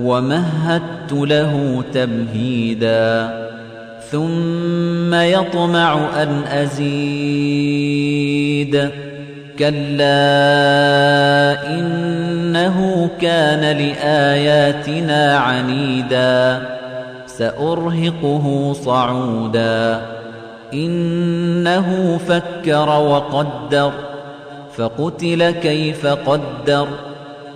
ومهدت له تمهيدا ثم يطمع أن أزيد. كلا إنه كان لآياتنا عنيدا سأرهقه صعودا. إنه فكر وقدر فقتل كيف قدر.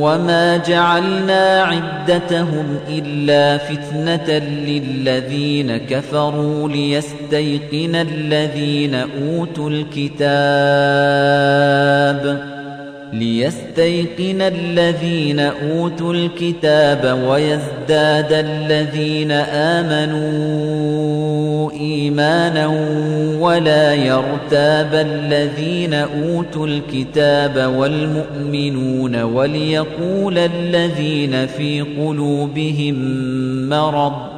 وما جعلنا عدتهم إلا فتنة للذين كفروا ليستيقن الذين أوتوا الكتاب ليستيقن الذين أوتوا الكتاب ويزداد الذين آمنوا إيمانا ولا يرتاب الذين أوتوا الكتاب والمؤمنون وليقول الذين في قلوبهم مرض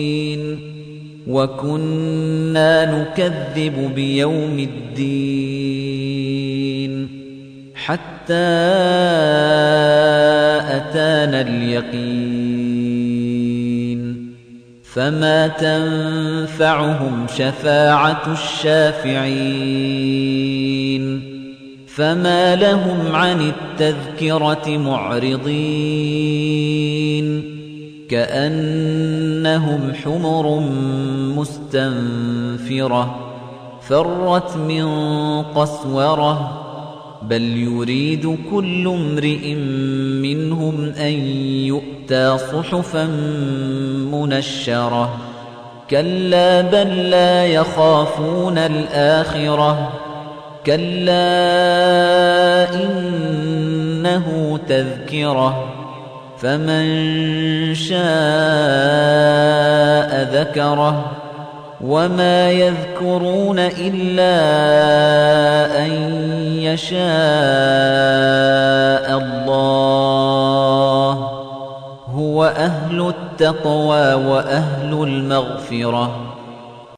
وكنا نكذب بيوم الدين حتى أتانا اليقين فما تنفعهم شفاعة الشافعين فما لهم عن التذكرة معرضين كأنهم حمر مستنفرة فرت من قسورة بل يريد كل امرئ منهم أن يؤتى صحفا منشرة. كلا بل لا يخافون الآخرة. كلا إنه تذكرة. فمن شاء ذكره وما يذكرون إلا أن يشاء الله هو أهل التقوى وأهل المغفرة